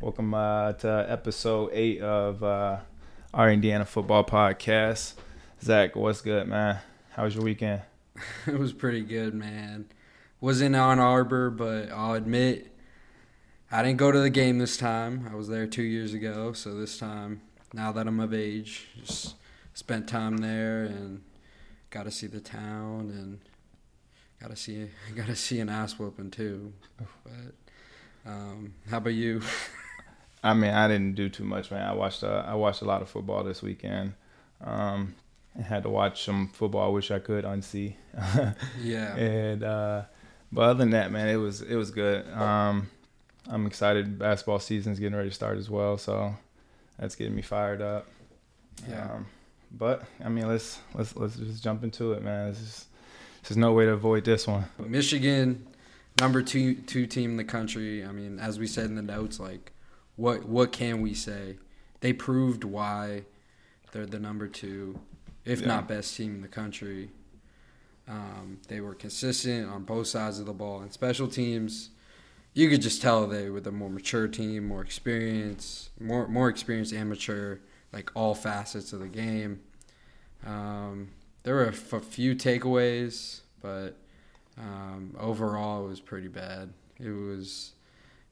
Welcome uh, to episode eight of uh, our Indiana football podcast. Zach, what's good, man? How was your weekend? it was pretty good, man. Was in Ann Arbor, but I'll admit I didn't go to the game this time. I was there two years ago, so this time, now that I'm of age, just spent time there and got to see the town and got to see got to see an ass whooping too. But um, how about you? I mean, I didn't do too much, man. I watched uh, I watched a lot of football this weekend. Um, I had to watch some football. I wish I could unsee. yeah. And uh, but other than that, man, it was it was good. Um, I'm excited. Basketball season's getting ready to start as well, so that's getting me fired up. Yeah. Um, but I mean, let's let's let's just jump into it, man. There's just, there's no way to avoid this one. Michigan, number two two team in the country. I mean, as we said in the notes, like what what can we say? They proved why they're the number two, if Yeah. not best team in the country. Um, they were consistent on both sides of the ball and special teams. You could just tell they were the more mature team, more experience, more more experienced and mature, like all facets of the game. Um, there were a f- few takeaways, but um, overall it was pretty bad. It was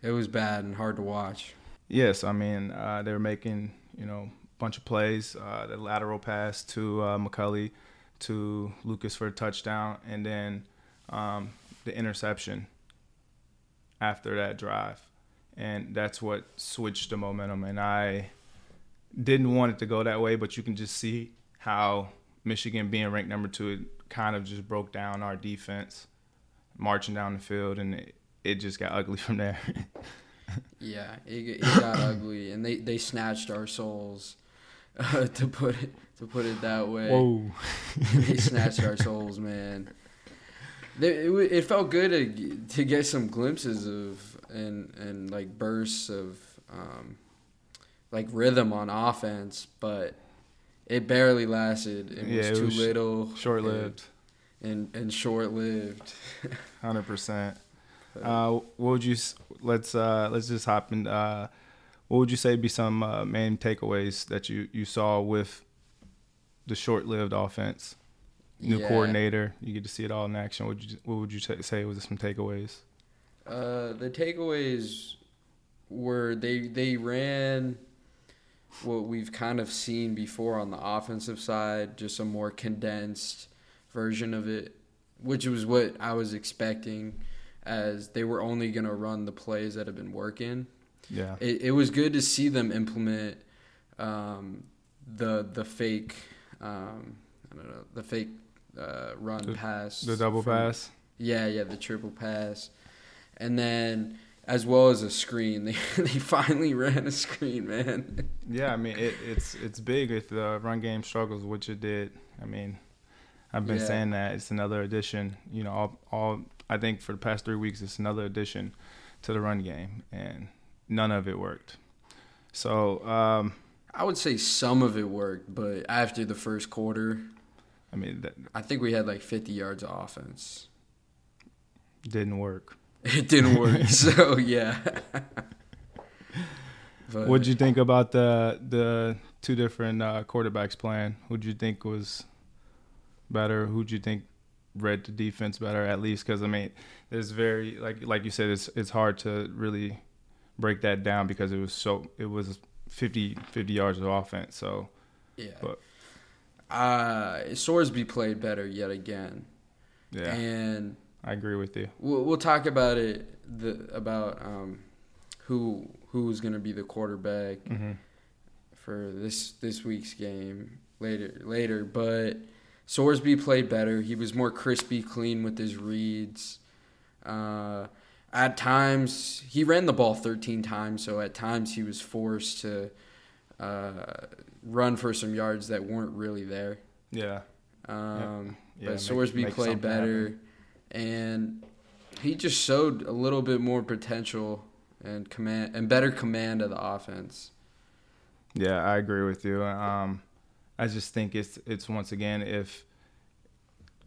it was bad and hard to watch. Yes, I mean uh, they were making you know a bunch of plays. Uh, the lateral pass to uh, McCulley, to Lucas for a touchdown, and then um, the interception after that drive, and that's what switched the momentum. And I didn't want it to go that way, but you can just see how Michigan being ranked number two it kind of just broke down our defense, marching down the field, and it, it just got ugly from there. Yeah, it, it got ugly, and they, they snatched our souls, uh, to put it to put it that way. Whoa. they snatched our souls, man. They, it, it felt good to, to get some glimpses of and and like bursts of um, like rhythm on offense, but it barely lasted. It Yeah, was it too was little, Short lived. and and short lived. Hundred percent. Uh, what would you? Let's uh, let's just hop in. Uh, what would you say be some uh, main takeaways that you you saw with the short-lived offense? New Yeah. coordinator, you get to see it all in action. What would you what would you ta- say was some takeaways? Uh, the takeaways were they they ran what we've kind of seen before on the offensive side, just a more condensed version of it, which was what I was expecting, as they were only going to run the plays that have been working. Yeah, It, it was good to see them implement um, the the fake um, I don't know the fake uh, run The- pass the double from- pass. yeah, yeah, the triple pass, and then as well as a screen. They they finally ran a screen, man. Yeah, I mean it, it's it's big if the run game struggles, which it did. I mean, I've been Yeah. saying that it's another addition. You know, all, all I think for the past three weeks, it's another addition to the run game, and none of it worked. So, um, I would say some of it worked, but after the first quarter, I mean, that I think we had like 50 yards of offense. didn't work. It didn't work, so yeah. but What'd you think about the the two different uh, quarterbacks playing? Who'd you think was better? Who'd you think read the defense better at least? Because I mean, there's very like like you said, it's it's hard to really break that down because it was so it was 50, 50 yards of offense. So yeah. but- uh, Sorsby played better yet again, yeah, and I agree with you. We'll, we'll talk about it the about um, who who's going to be the quarterback hmm for this this week's game later later. But Sorsby played better. He was more crispy, clean with his reads. Uh, at times, he ran the ball 13 times, so at times he was forced to uh, run for some yards that weren't really there. Yeah, Um, yeah. but make- Sorsby make played better, happen. and he just showed a little bit more potential and command and better command of the offense. Yeah, I agree with you. Um, I just think it's it's once again if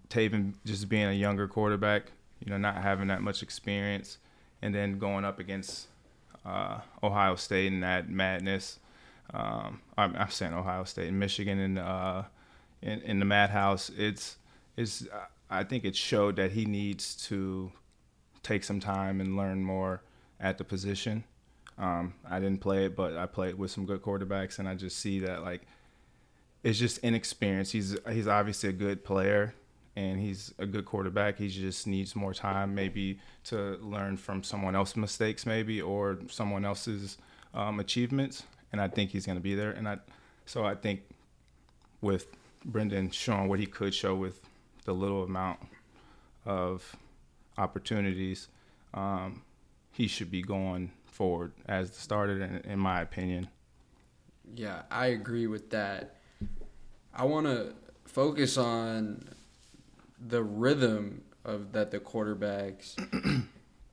Tayven just being a younger quarterback, you know, not having that much experience, and then going up against uh, Ohio State and that madness. Um, I'm, I'm, saying Ohio State and Michigan and uh, in, in the madhouse. It's it's I think it showed that he needs to take some time and learn more at the position. Um, I didn't play it, but I played with some good quarterbacks, and I just see that like it's just inexperience. He's he's obviously a good player, and he's a good quarterback. He just needs more time, maybe to learn from someone else's mistakes, maybe or someone else's um, achievements. And I think he's going to be there. And I, so I think with Brendan showing what he could show with the little amount of opportunities, um, he should be going forward as the starter, in, in my opinion. Yeah, I agree with that. I want to focus on the rhythm of that the quarterbacks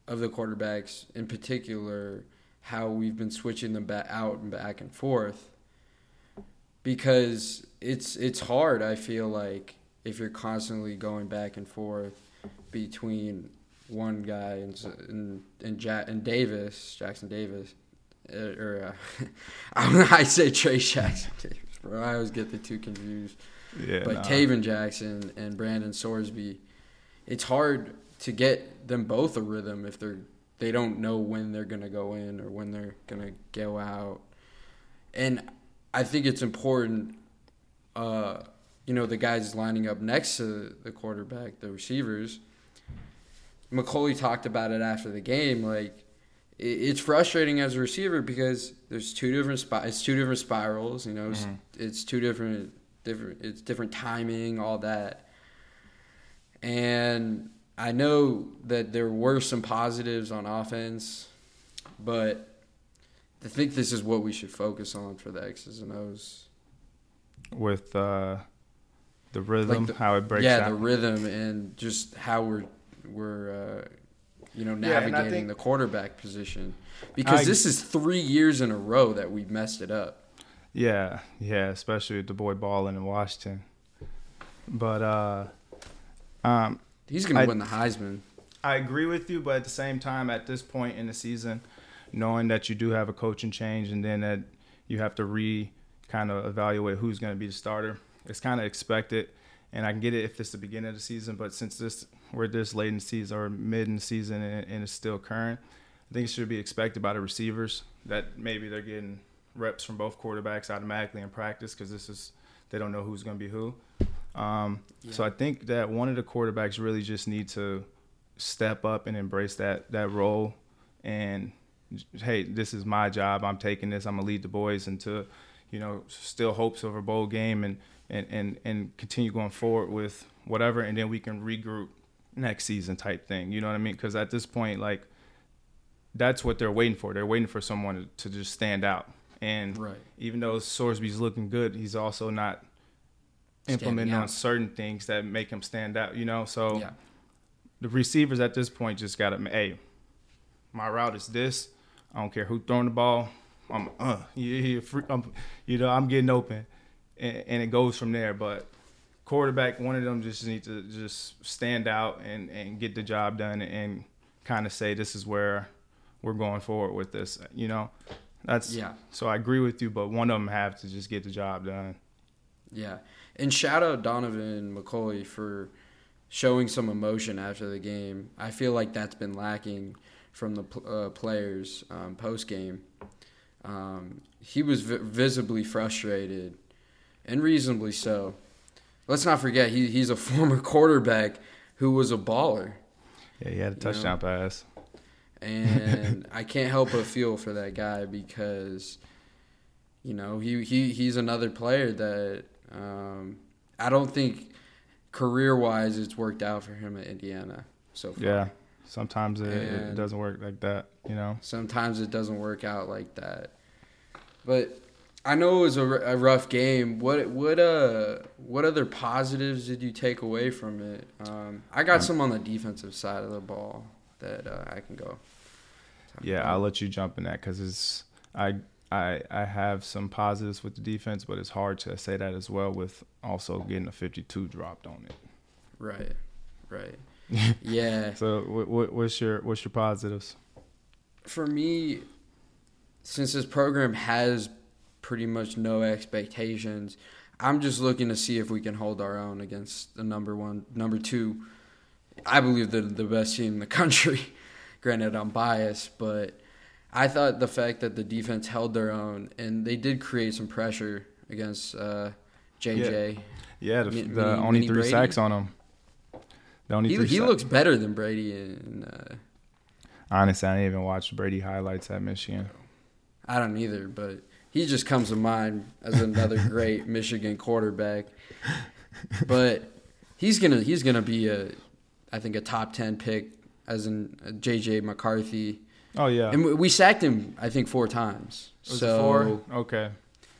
of the quarterbacks in particular how we've been switching them back out and back and forth. Because it's it's hard I feel like if you're constantly going back and forth between one guy and and and, ja- and Davis Jackson Davis uh, or uh, I say Trayce Jackson Davis bro I always get the two confused yeah, but nah. Tayven Jackson and Brendan Sorsby, it's hard to get them both a rhythm if they're they don't know when they're gonna go in or when they're gonna go out. And I think it's important, uh, you know, the guys lining up next to the quarterback, the receivers. McCulley talked about it after the game, like it's frustrating as a receiver because there's two different spi- it's two different spirals, you know, mm-hmm. it's two different different it's different timing, all that. And I know that there were some positives on offense, but I think this is what we should focus on for the X's and O's. With uh, the rhythm, like the, how it breaks. Yeah, out. the rhythm and just how we're we're uh, you know navigating yeah, think, the quarterback position because I, this is three years in a row that we've messed it up. Yeah, yeah, especially with the boy balling in Washington. But uh, um, he's gonna win the Heisman. I agree with you, but at the same time, at this point in the season, knowing that you do have a coaching change and then that you have to re kind of evaluate who's going to be the starter, it's kind of expected. And I can get it if it's the beginning of the season, but since this we're this late in the season or mid in the season and, and it's still current, I think it should be expected by the receivers that maybe they're getting reps from both quarterbacks automatically in practice because this is they don't know who's going to be who. Um, yeah. So I think that one of the quarterbacks really just need to step up and embrace that that role and hey, this is my job. I'm taking this. I'm gonna lead the boys into, you know, still hopes of a bowl game and and and and continue going forward with whatever, and then we can regroup next season type thing. You know what I mean? Because at this point, like, that's what they're waiting for. They're waiting for someone to, to just stand out. And right. even though Sorsby's looking good, he's also not implementing on certain things that make him stand out. You know, so yeah. the receivers at this point just got to, hey, my route is this. I don't care who throwing the ball. I'm, uh, you, I'm, you know, I'm getting open, and, and, it goes from there. But quarterback, one of them just need to just stand out and and get the job done, and kind of say this is where we're going forward with this. You know, that's yeah. So I agree with you, but one of them have to just get the job done. Yeah, and shout out Donovan McCulley for showing some emotion after the game. I feel like that's been lacking from the uh, players um, post game. Um, he was v- visibly frustrated, and reasonably so. Let's not forget he, he's a former quarterback who was a baller. Yeah, he had a touchdown you know? pass and I can't help but feel for that guy because, you know, he, he he's another player that um, I don't think career wise it's worked out for him at Indiana so far. Yeah, sometimes it, it doesn't work like that, you know. Sometimes it doesn't work out like that, but I know it was a, a, rough game. What what uh what other positives did you take away from it? Um, I got some on the defensive side of the ball that uh, I can go. Yeah, about. I'll let you jump in that because it's I I I have some positives with the defense, but it's hard to say that as well with also getting a 52 dropped on it. Right, right. Yeah. so what, what's your what's your positives? For me, since this program has pretty much no expectations, I'm just looking to see if we can hold our own against the number one, number two. I believe the the best team in the country. Granted, I'm biased, but I thought the fact that the defense held their own and they did create some pressure against uh, JJ. Yeah, the, Mi- the only mini three Brady? sacks on him. The only He, three he looks better than Brady. And uh, Honestly, I didn't even watch Brady highlights at Michigan. I don't either, but he just comes to mind as another great Michigan quarterback. But he's gonna he's gonna be a, I think a top ten pick as in JJ McCarthy, Oh yeah, and we- we sacked him I think four times. So four? Okay,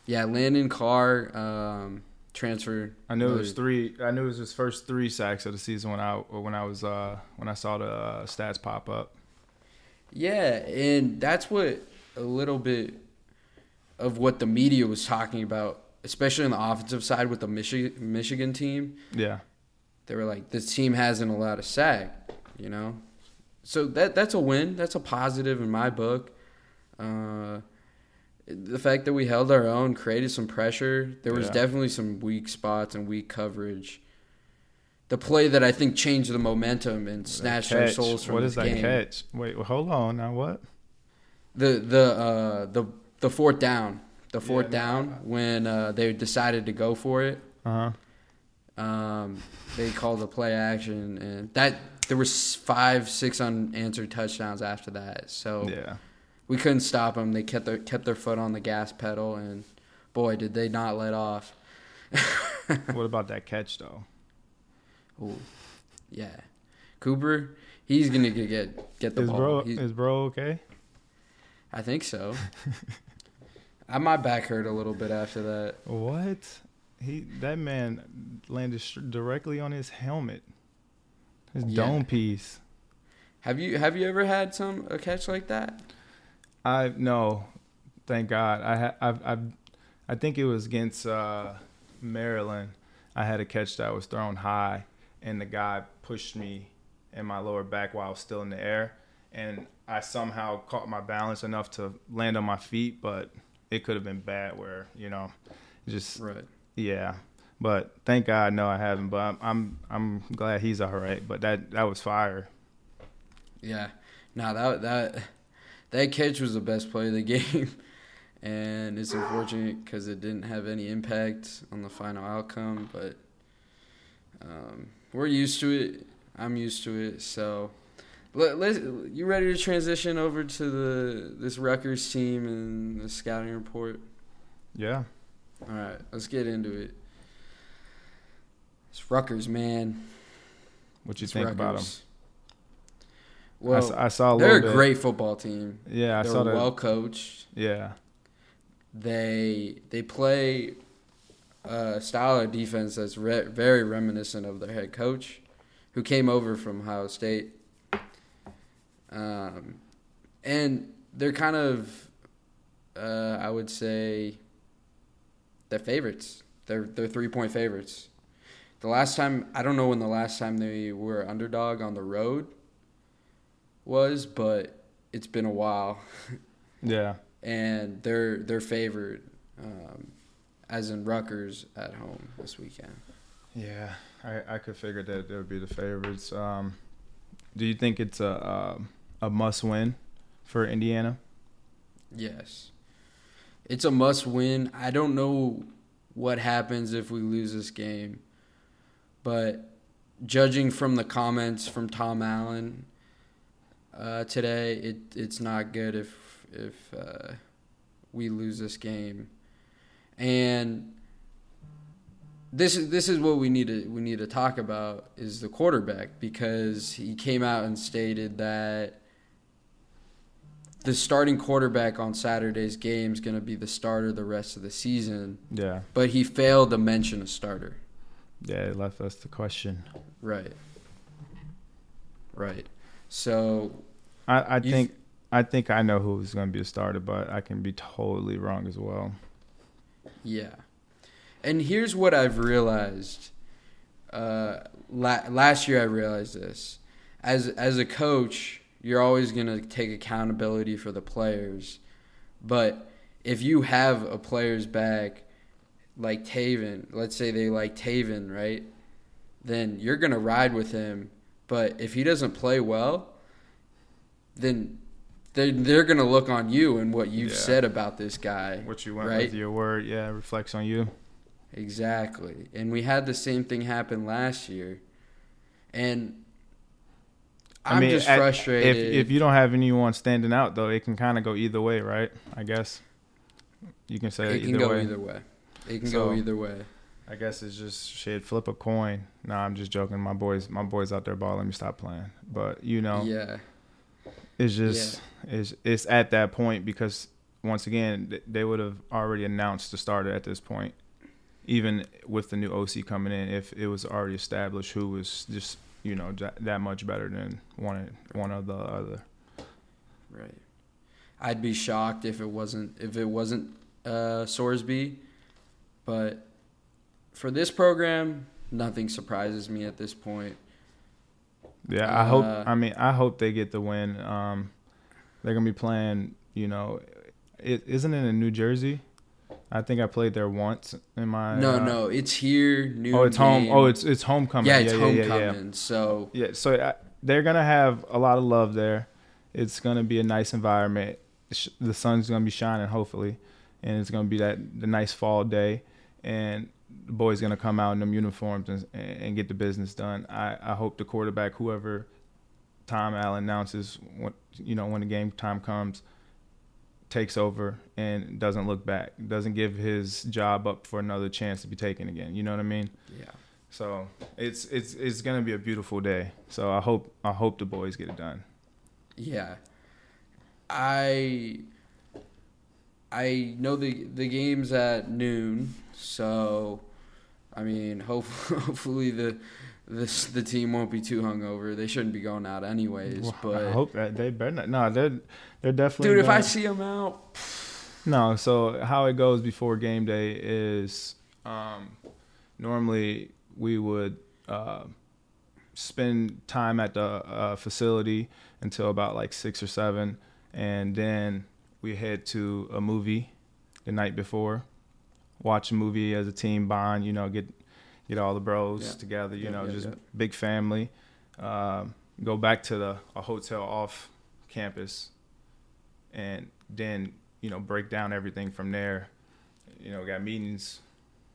yeah, Landon Carr um, transfer. I knew it was three. I knew it was his first three sacks of the season when I when I was uh, when I saw the uh, stats pop up. Yeah, and that's what a little bit of what the media was talking about, especially on the offensive side with the Michigan Michigan team. Yeah, They were like, "This team hasn't allowed a sack," you know. So that that's a win. That's a positive in my book. Uh, the fact that we held our own created some pressure. There was Yeah. definitely some weak spots and weak coverage. The play that I think changed the momentum and snatched our souls from What is that game. catch? Wait, well, hold on. Now what? The the uh, the the fourth down, the fourth Yeah, no, down I- when uh, they decided to go for it. Uh huh. Um, they called the play action, and that there was five, six unanswered touchdowns after that. So Yeah. we couldn't stop them. They kept their kept their foot on the gas pedal, and boy, did they not let off. what about that catch though? Ooh, yeah, Cooper, he's gonna get get, get the Is ball. bro He- is bro okay? I think so. I, my back hurt a little bit after that. What? He that man landed directly on his helmet, his Yeah. dome piece. Have you have you ever had some a catch like that? I no, thank God. I ha- I've, I've I think it was against uh, Maryland. I had a catch that was thrown high, and the guy pushed me in my lower back while I was still in the air, and I somehow caught my balance enough to land on my feet, but it could have been bad. Where you know, just Right. yeah. But thank God, no, I haven't. But I'm I'm, I'm glad he's all right. But that that was fire. Yeah. No, that that that catch was the best play of the game, and it's unfortunate because it didn't have any impact on the final outcome. But um, we're used to it. I'm used to it. So, let, let you ready to transition over to the this Rutgers team and the scouting report? Yeah. All right, let's get into it. It's Rutgers, man. What you It's think about them? Rutgers. I, Well, saw a they're a bit. great football team. Yeah, I They're saw that. well coached. yeah. They they play a style of defense that's re- very reminiscent of their head coach, who came over from Ohio State. Um, and they're kind of, uh, I would say, the favorites. They're they're three point favorites. The last time I don't know when the last time they were underdog on the road was, but it's been a while Yeah. and they're they're favored, um, as in Rutgers at home this weekend. Yeah, I, I could figure that they would be the favorites. Um, do you think it's a uh, a must win for Indiana? Yes, it's a must win. I don't know what happens if we lose this game, but judging from the comments from Tom Allen uh, today, it it's not good if if uh, we lose this game, and this is this is what we need to we need to talk about is the quarterback because he came out and stated that the starting quarterback on Saturday's game is going to be the starter the rest of the season, Yeah, but he failed to mention a starter. yeah, it left us the question. Right. Right. So I, I think I think I know who's going to be a starter, but I can be totally wrong as well. Yeah. And here's what I've realized. Uh, la- last year I realized this. As as a coach, you're always going to take accountability for the players, But if you have a player's back like Tayven, let's say they like Tayven, right? Then you're gonna ride with him. But if he doesn't play well, then they're, they're gonna look on you and what you've Yeah. said about this guy. What you went Right. with your word, yeah, reflects on you. Exactly. And we had the same thing happen last year. And I'm just at- frustrated. If if you don't have anyone standing out though, it can kind of go either way, right? I guess you can say it either can go way. either way. It can So- go either way. I guess it's just shit. Flip a coin. Nah, I'm just joking. My boys, my boys out there balling. Let me stop playing. But you know, Yeah. it's just it's it's at that point because once again they would have already announced the starter at this point, even with the new OC coming in. If it was already established who was just you know that much better than one one of the other. Right. I'd be shocked if it wasn't if it wasn't uh, Sorsby, but for this program, nothing surprises me at this point. Yeah, I hope. Uh, I mean, I hope they get the win. Um, they're gonna be playing. You know, it isn't it in New Jersey. I think I played there once in my. no, uh, no, it's here. New Oh, it's home. Oh, it's it's homecoming. yeah, it's yeah, homecoming. Yeah, yeah. So Yeah, so uh, they're gonna have a lot of love there. It's gonna be a nice environment. The sun's gonna be shining, hopefully, and it's gonna be that the nice fall day, and the boys gonna come out in them uniforms and, and get the business done. I, I hope the quarterback, whoever Tom Allen announces, when, you know, when the game time comes, takes over and doesn't look back, doesn't give his job up for another chance to be taken again. You know what I mean? yeah, So it's it's it's gonna be a beautiful day. So I hope I hope the boys get it done. yeah. I I know the the game's at noon, so I mean, hope, hopefully the this the team won't be too hungover. They shouldn't be going out anyways. Well, but I hope that they better not. No, they're they're definitely. dude, if I see them out, no, so how it goes before game day is um, normally we would uh, spend time at the uh, facility until about like six or seven, and then we head to a movie the night before, watch a movie as a team bond. You know, get get all the bros Yeah. together. You Yeah, know, yeah, just big family. Um, go back to the a hotel off campus, and then you know break down everything from there. You know, got meetings.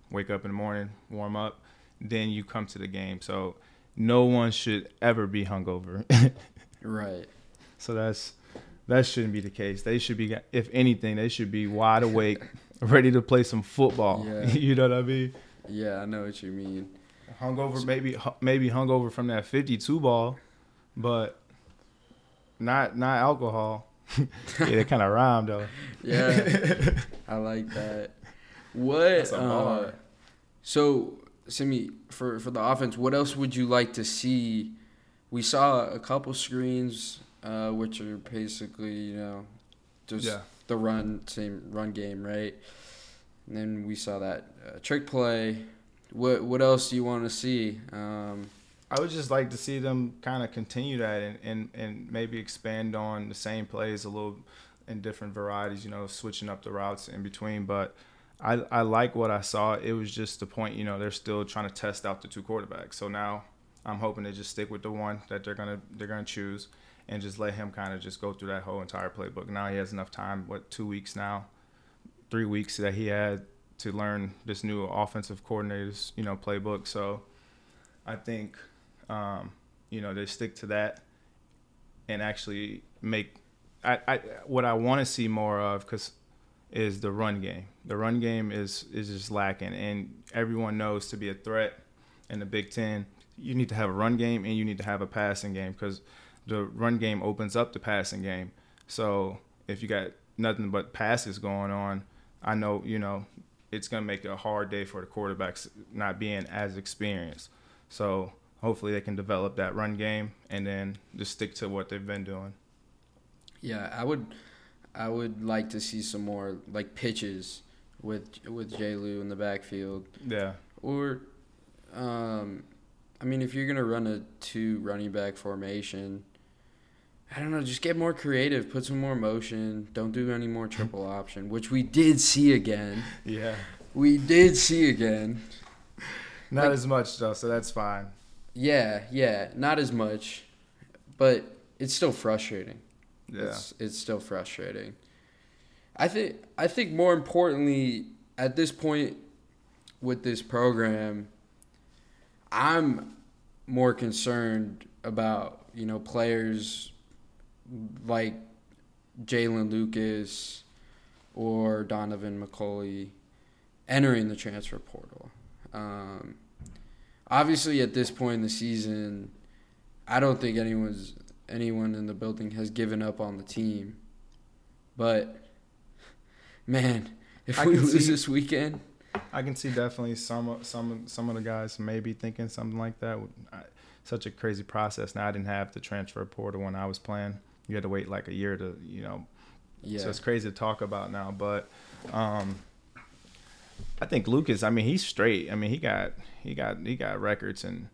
Wake up in the morning, warm up, then you come to the game. So no one should ever be hungover. right? so that's that shouldn't be the case. They should be, if anything, they should be wide awake, ready to play some football. Yeah. you know what I mean? Yeah, I know what you mean. Hungover, maybe maybe hungover from that fifty-two ball, but not not alcohol. Yeah, it kind of rhymed though. Yeah, I like that. What? Uh, so, Simmie, for for the offense, what else would you like to see? We saw a couple screens, uh, which are basically you know just Yeah. the run same run game, right? And then we saw that uh, trick play. What what else do you want to see? Um, I would just like to see them kind of continue that and, and, and maybe expand on the same plays a little in different varieties, you know, switching up the routes in between. But I, I like what I saw. It was just the point, you know, they're still trying to test out the two quarterbacks. So now I'm hoping they just stick with the one that they're gonna they're gonna choose and just let him kind of just go through that whole entire playbook. Now he has enough time, what, two weeks now, three weeks that he had to learn this new offensive coordinator's, you know, playbook. So I think um, you know, they stick to that and actually make. I, I what I want to see more of because is the run game. The run game is is just lacking, and everyone knows to be a threat in the Big Ten, you need to have a run game and you need to have a passing game because the run game opens up the passing game. So if you got nothing but passes going on, I know you know it's gonna make it a hard day for the quarterbacks not being as experienced. So hopefully they can develop that run game and then just stick to what they've been doing. Yeah, I would, I would like to see some more like pitches with with J. Lou in the backfield, Yeah. or, um, I mean, if you're gonna run a two running back formation, I don't know, just get more creative, put some more motion, don't do any more triple option, which we did see again. Yeah. We did see again. Not Like- as much though, so that's fine. Yeah, yeah, not as much, but it's still frustrating. Yeah. It's it's still frustrating. I think I think more importantly at this point with this program, I'm more concerned about you know players like Jaylin Lucas or Donovan McCulley entering the transfer portal. Um, obviously, at this point in the season, I don't think anyone's anyone in the building has given up on the team. But man, if I we lose see- this weekend, I can see definitely some of- some some of the guys maybe thinking something like that. Such a crazy process. Now I didn't have the transfer portal when I was playing. You had to wait like a year to you know yeah, So it's crazy to talk about now, but um, I think Lucas. I mean, he's straight. I mean, he got he got he got records and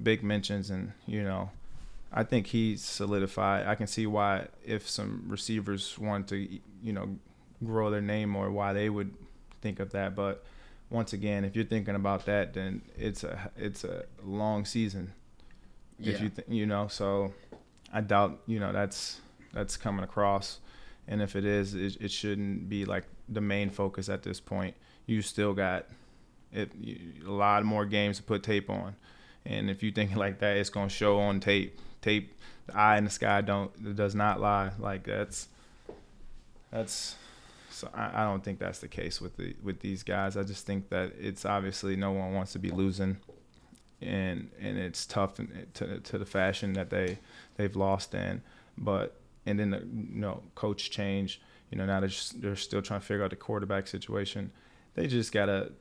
big mentions, and you know, I think he's solidified. I can see why if some receivers want to, you know, grow their name or why they would think of that. But once again, if you're thinking about that, then it's a it's a long season. yeah, If you th- you know, so I doubt you know that's that's coming across, and if it is, it, it shouldn't be like the main focus at this point. You still got it a lot more games to put tape on, and if you think like that, it's gonna show on tape. Tape, the eye in the sky don't does not lie. Like that's that's. So I, I don't think that's the case with the with these guys. I just think that it's obviously no one wants to be losing and and it's tough eh, to to the fashion that they they've lost in. But and then the you know coach change. You know now they're just, they're still trying to figure out the quarterback situation. They just gotta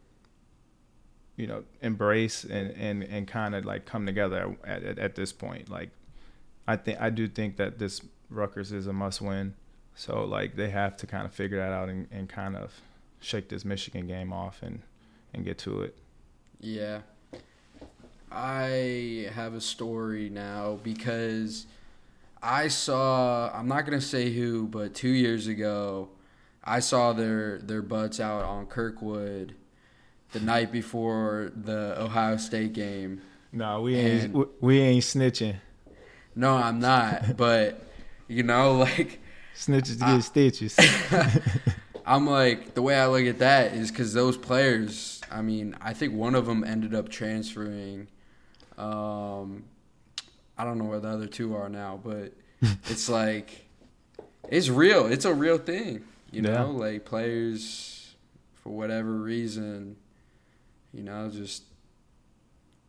you know embrace and and and kind of like come together at, at at this point. Like I think I do think that this Rutgers is a must win. So like they have to kind of figure that out and, and kind of shake this Michigan game off and and get to it. yeah. I have a story now because I saw. I'm not gonna say who, but two years ago, I saw their their butts out on Kirkwood the night before the Ohio State game. No, we ain't- we, ain't snitching. No, I'm not. but you know, like Snitches Ah. get stitches. I'm like the way I look at that is because those players. I mean, I think one of them ended up transferring. Um, I don't know where the other two are now, but it's like it's real. It's a real thing. You know, like players for whatever reason, you know, just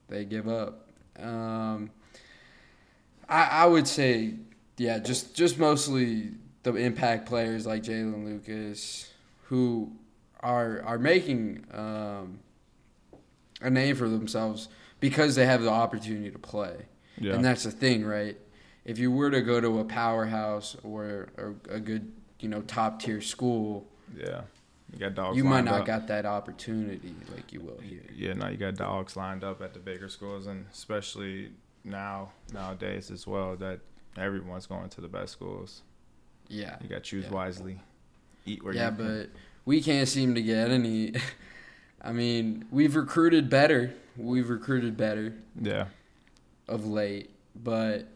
they give up. Um, I I would say, yeah, just just mostly the impact players like Jaylin Lucas, who are are making um, a name for themselves because they have the opportunity to play, yeah. and that's the thing, right? If you were to go to a powerhouse or, or a good, you know, top tier school, yeah. You got dogs you might not up. got that opportunity like you will here. Yeah, no, you got dogs lined up at the bigger schools and especially now nowadays as well that everyone's going to the best schools. Yeah, You got to choose Yeah. wisely. Eat where yeah, you but we can't seem to get any. I mean, we've recruited better. We've recruited better. Yeah. of late, but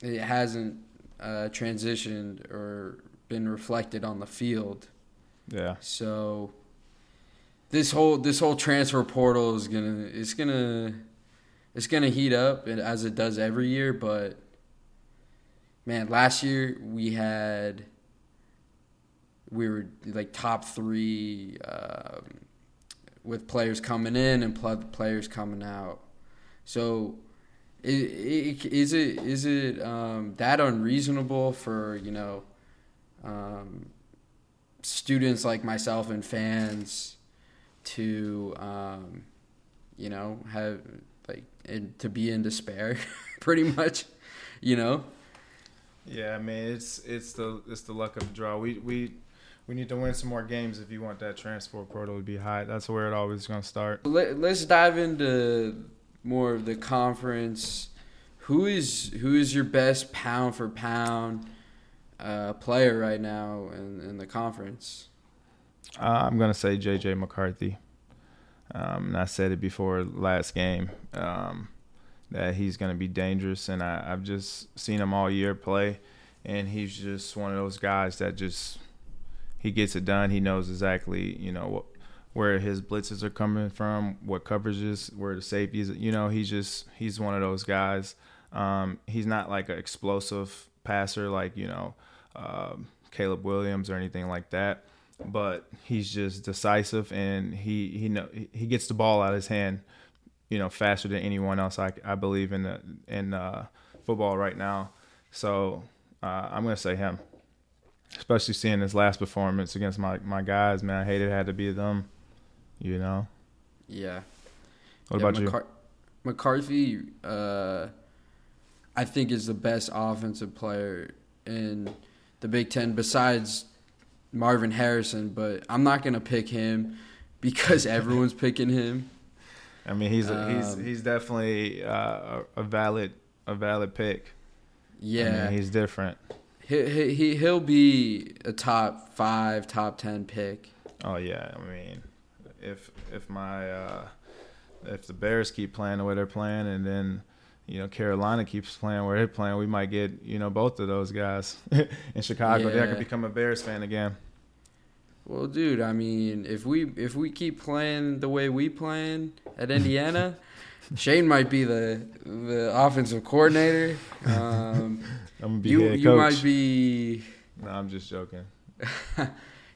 it hasn't uh, transitioned or been reflected on the field. Yeah. So this whole this whole transfer portal is gonna it's gonna it's gonna heat up as it does every year. But man, last year we had we were like top three um, with players coming in and pl- players coming out. So is it is it um, that unreasonable for you know um, students like myself and fans to um, you know have like and to be in despair pretty much you know Yeah, I mean it's it's the it's the luck of the draw. We we we need to win some more games if you want that transfer portal to be high. That's where it always going to start. Let, let's dive into more of the conference Who is who is your best pound for pound uh, player right now in, in the conference? Uh, I'm gonna say J.J. McCarthy. Um, and I said it before last game um, that he's gonna be dangerous, and I, I've just seen him all year play, and he's just one of those guys that just he gets it done. He knows exactly you know what where his blitzes are coming from, what coverages, where the safeties. You know, he's just he's one of those guys. Um, he's not like an explosive passer like you know um, Caleb Williams or anything like that, but he's just decisive and he he know he gets the ball out of his hand, you know, faster than anyone else. I, I believe in the in uh, football right now. So uh, I'm gonna say him, especially seeing his last performance against my my guys. Man, I hated it had to be them. You know. Yeah. What Yeah, about you? McCarthy, uh, I think, is the best offensive player in the Big Ten besides Marvin Harrison. But I'm not gonna pick him because everyone's picking him. I mean, he's a, he's Um, he's definitely uh, a, valid a valid pick. I Yeah, mean, he's different. he, he he he'll be a top five, top ten pick. Oh yeah, I mean, if if my uh, if the Bears keep playing the way they're playing, and then you know Carolina keeps playing where they're playing, we might get you know both of those guys in Chicago. Then I Yeah. could become a Bears fan again. Well, dude, I mean, if we if we keep playing the way we playing at Indiana, Shane might be the the offensive coordinator. Um, I'm gonna be you you might be. No, I'm just joking.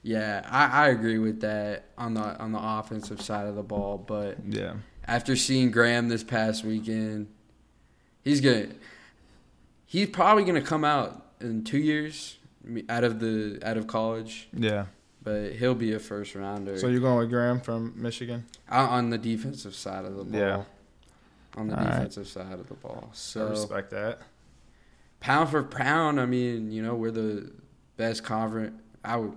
yeah, I, I agree with that on the on the offensive side of the ball. But Yeah, after seeing Graham this past weekend, he's gonna he's probably gonna come out in two years out of the out of college, yeah. but he'll be a first rounder. So you're going with Graham from Michigan? on on the defensive side of the ball. Yeah. On the All right. defensive side of the ball. I So respect that. pound for pound, I mean, you know, we're the best conference. I would,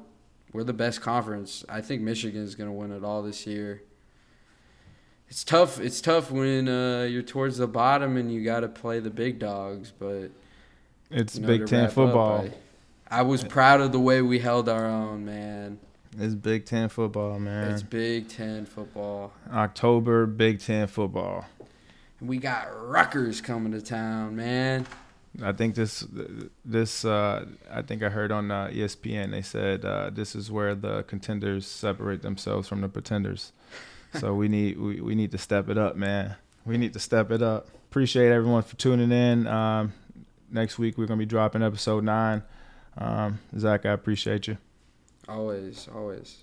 we're the best conference. I think Michigan's going to win it all this year. It's tough. It's tough when uh, you're towards the bottom and you got to play the big dogs. But It's you know, Big Ten wrap up, football. I, I was proud of the way we held our own, man. It's Big Ten football, man. It's Big Ten football. October Big Ten football. We got Rutgers coming to town, man. I think this this uh, I think I heard on uh, ESPN they said uh, this is where the contenders separate themselves from the pretenders. So we need we, we need to step it up, man. We need to step it up. Appreciate everyone for tuning in. Um, next week we're gonna be dropping episode nine. Um, Zach, I appreciate you. Always, always.